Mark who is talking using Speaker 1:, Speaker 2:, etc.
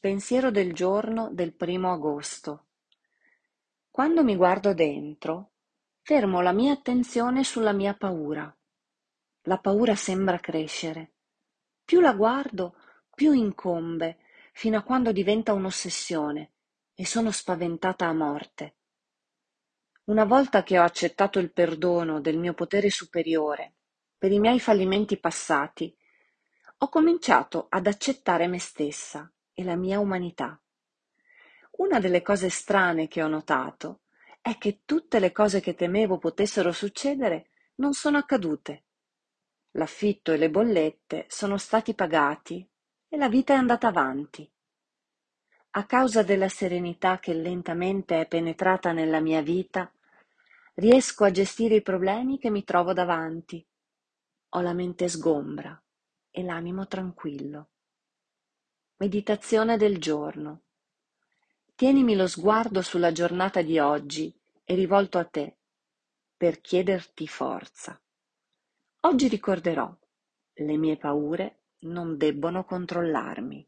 Speaker 1: Pensiero del giorno del primo agosto. Quando mi guardo dentro, fermo la mia attenzione sulla mia paura. La paura sembra crescere. Più la guardo, più incombe, fino a quando diventa un'ossessione e sono spaventata a morte. Una volta che ho accettato il perdono del mio potere superiore per i miei fallimenti passati, ho cominciato ad accettare me stessa e la mia umanità. Una delle cose strane che ho notato è che tutte le cose che temevo potessero succedere non sono accadute. L'affitto e le bollette sono stati pagati e la vita è andata avanti. A causa della serenità che lentamente è penetrata nella mia vita, riesco a gestire i problemi che mi trovo davanti. Ho la mente sgombra e l'animo tranquillo. Meditazione del giorno. Tienimi lo sguardo sulla giornata di oggi e rivolto a te per chiederti forza. Oggi ricorderò, le mie paure non debbono controllarmi.